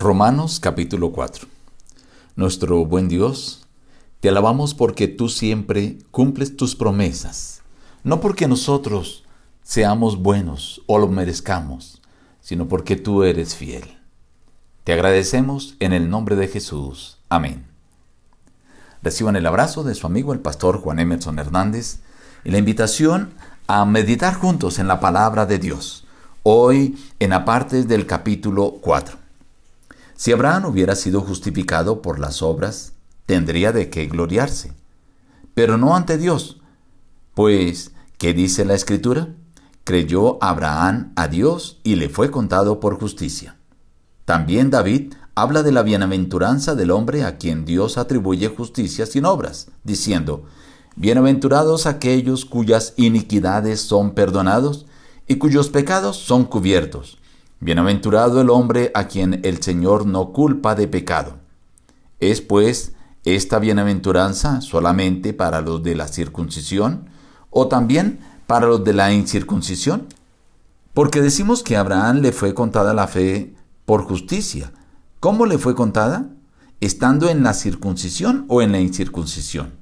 Romanos capítulo 4 Nuestro buen Dios, te alabamos porque tú siempre cumples tus promesas, no porque nosotros seamos buenos o lo merezcamos, sino porque tú eres fiel. Te agradecemos en el nombre de Jesús. Amén. Reciban el abrazo de su amigo el pastor Juan Emerson Hernández y la invitación a meditar juntos en la palabra de Dios, hoy en apartes del capítulo 4. Si Abraham hubiera sido justificado por las obras, tendría de qué gloriarse, pero no ante Dios. Pues, ¿qué dice la Escritura? Creyó Abraham a Dios y le fue contado por justicia. También David habla de la bienaventuranza del hombre a quien Dios atribuye justicia sin obras, diciendo, Bienaventurados aquellos cuyas iniquidades son perdonados y cuyos pecados son cubiertos. Bienaventurado el hombre a quien el Señor no culpa de pecado. ¿Es pues esta bienaventuranza solamente para los de la circuncisión o también para los de la incircuncisión? Porque decimos que a Abraham le fue contada la fe por justicia. ¿Cómo le fue contada? ¿Estando en la circuncisión o en la incircuncisión?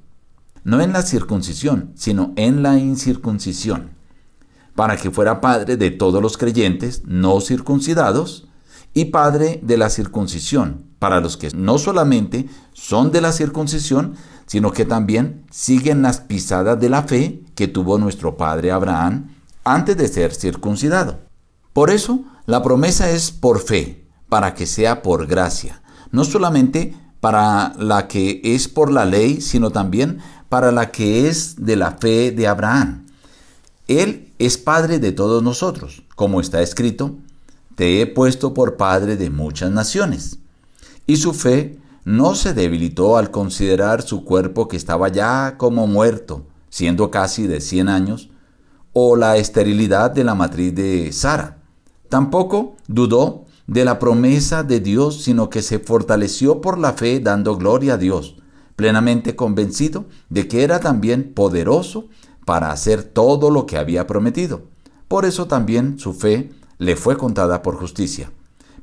No en la circuncisión, sino en la incircuncisión para que fuera padre de todos los creyentes no circuncidados y padre de la circuncisión, para los que no solamente son de la circuncisión, sino que también siguen las pisadas de la fe que tuvo nuestro padre Abraham antes de ser circuncidado. Por eso, la promesa es por fe, para que sea por gracia, no solamente para la que es por la ley, sino también para la que es de la fe de Abraham. Él es Padre de todos nosotros, como está escrito, te he puesto por Padre de muchas naciones. Y su fe no se debilitó al considerar su cuerpo que estaba ya como muerto, siendo casi de 100 años, o la esterilidad de la matriz de Sara. Tampoco dudó de la promesa de Dios, sino que se fortaleció por la fe dando gloria a Dios, plenamente convencido de que era también poderoso para hacer todo lo que había prometido. Por eso también su fe le fue contada por justicia.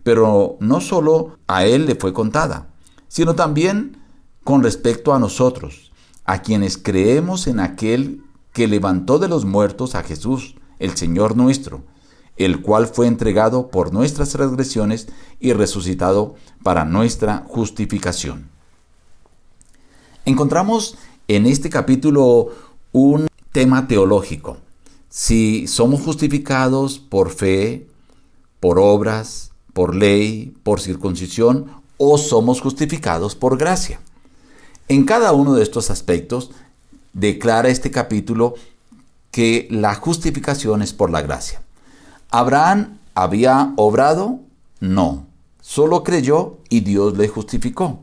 Pero no solo a él le fue contada, sino también con respecto a nosotros, a quienes creemos en aquel que levantó de los muertos a Jesús, el Señor nuestro, el cual fue entregado por nuestras transgresiones y resucitado para nuestra justificación. Encontramos en este capítulo un tema teológico. Si somos justificados por fe, por obras, por ley, por circuncisión, o somos justificados por gracia. En cada uno de estos aspectos declara este capítulo que la justificación es por la gracia. ¿Abraham había obrado? No, solo creyó y Dios le justificó.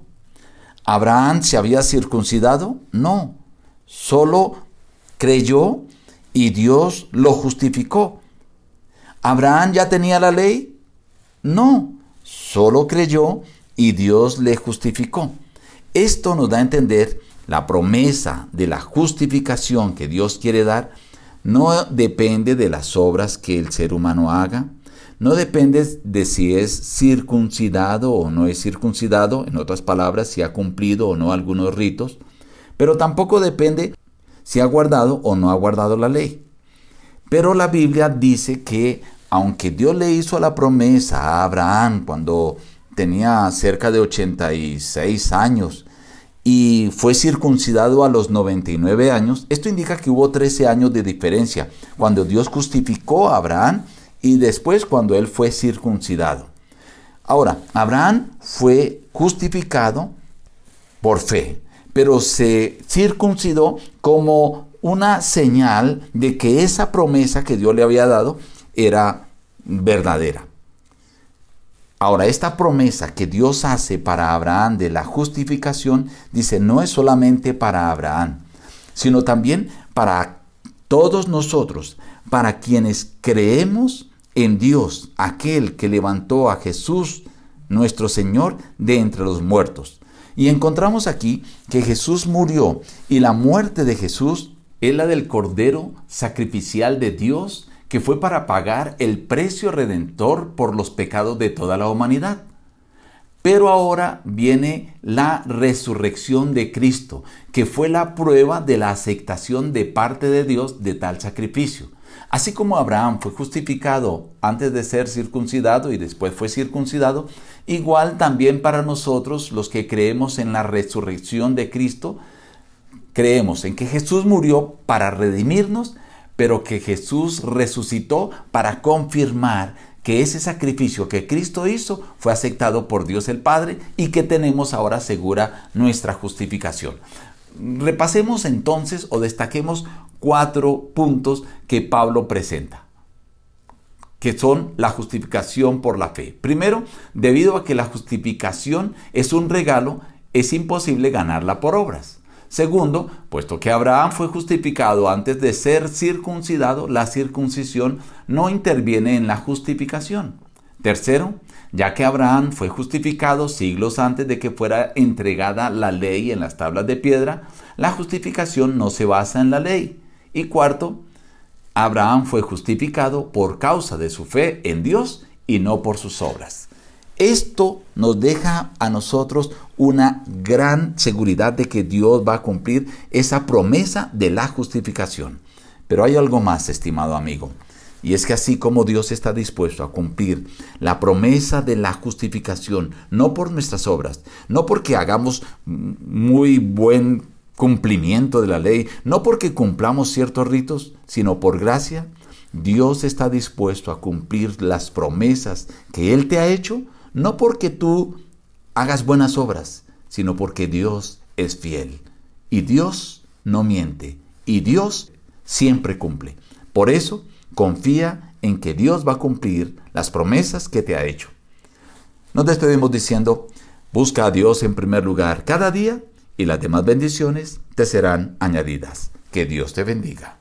¿Abraham se había circuncidado? No, solo creyó y Dios lo justificó. ¿Abraham ya tenía la ley? No, solo creyó y Dios le justificó. Esto nos da a entender la promesa de la justificación que Dios quiere dar no depende de las obras que el ser humano haga, no depende de si es circuncidado o no es circuncidado, en otras palabras, si ha cumplido o no algunos ritos, pero tampoco depende si ha guardado o no ha guardado la ley. Pero la Biblia dice que aunque Dios le hizo la promesa a Abraham cuando tenía cerca de 86 años y fue circuncidado a los 99 años, esto indica que hubo 13 años de diferencia cuando Dios justificó a Abraham y después cuando él fue circuncidado. Ahora, Abraham fue justificado por fe pero se circuncidó como una señal de que esa promesa que Dios le había dado era verdadera. Ahora, esta promesa que Dios hace para Abraham de la justificación, dice, no es solamente para Abraham, sino también para todos nosotros, para quienes creemos en Dios, aquel que levantó a Jesús, nuestro Señor, de entre los muertos. Y encontramos aquí que Jesús murió y la muerte de Jesús es la del Cordero sacrificial de Dios que fue para pagar el precio redentor por los pecados de toda la humanidad. Pero ahora viene la resurrección de Cristo, que fue la prueba de la aceptación de parte de Dios de tal sacrificio. Así como Abraham fue justificado antes de ser circuncidado y después fue circuncidado, igual también para nosotros los que creemos en la resurrección de Cristo, creemos en que Jesús murió para redimirnos, pero que Jesús resucitó para confirmar que ese sacrificio que Cristo hizo fue aceptado por Dios el Padre y que tenemos ahora segura nuestra justificación. Repasemos entonces o destaquemos cuatro puntos que Pablo presenta, que son la justificación por la fe. Primero, debido a que la justificación es un regalo, es imposible ganarla por obras. Segundo, puesto que Abraham fue justificado antes de ser circuncidado, la circuncisión no interviene en la justificación. Tercero, ya que Abraham fue justificado siglos antes de que fuera entregada la ley en las tablas de piedra, la justificación no se basa en la ley. Y cuarto, Abraham fue justificado por causa de su fe en Dios y no por sus obras. Esto nos deja a nosotros una gran seguridad de que Dios va a cumplir esa promesa de la justificación. Pero hay algo más, estimado amigo. Y es que así como Dios está dispuesto a cumplir la promesa de la justificación, no por nuestras obras, no porque hagamos muy buen cumplimiento de la ley, no porque cumplamos ciertos ritos, sino por gracia, Dios está dispuesto a cumplir las promesas que Él te ha hecho no porque tú hagas buenas obras, sino porque Dios es fiel. Y Dios no miente. Y Dios siempre cumple. Por eso, confía en que Dios va a cumplir las promesas que te ha hecho. Nos despedimos diciendo, busca a Dios en primer lugar cada día y las demás bendiciones te serán añadidas. Que Dios te bendiga.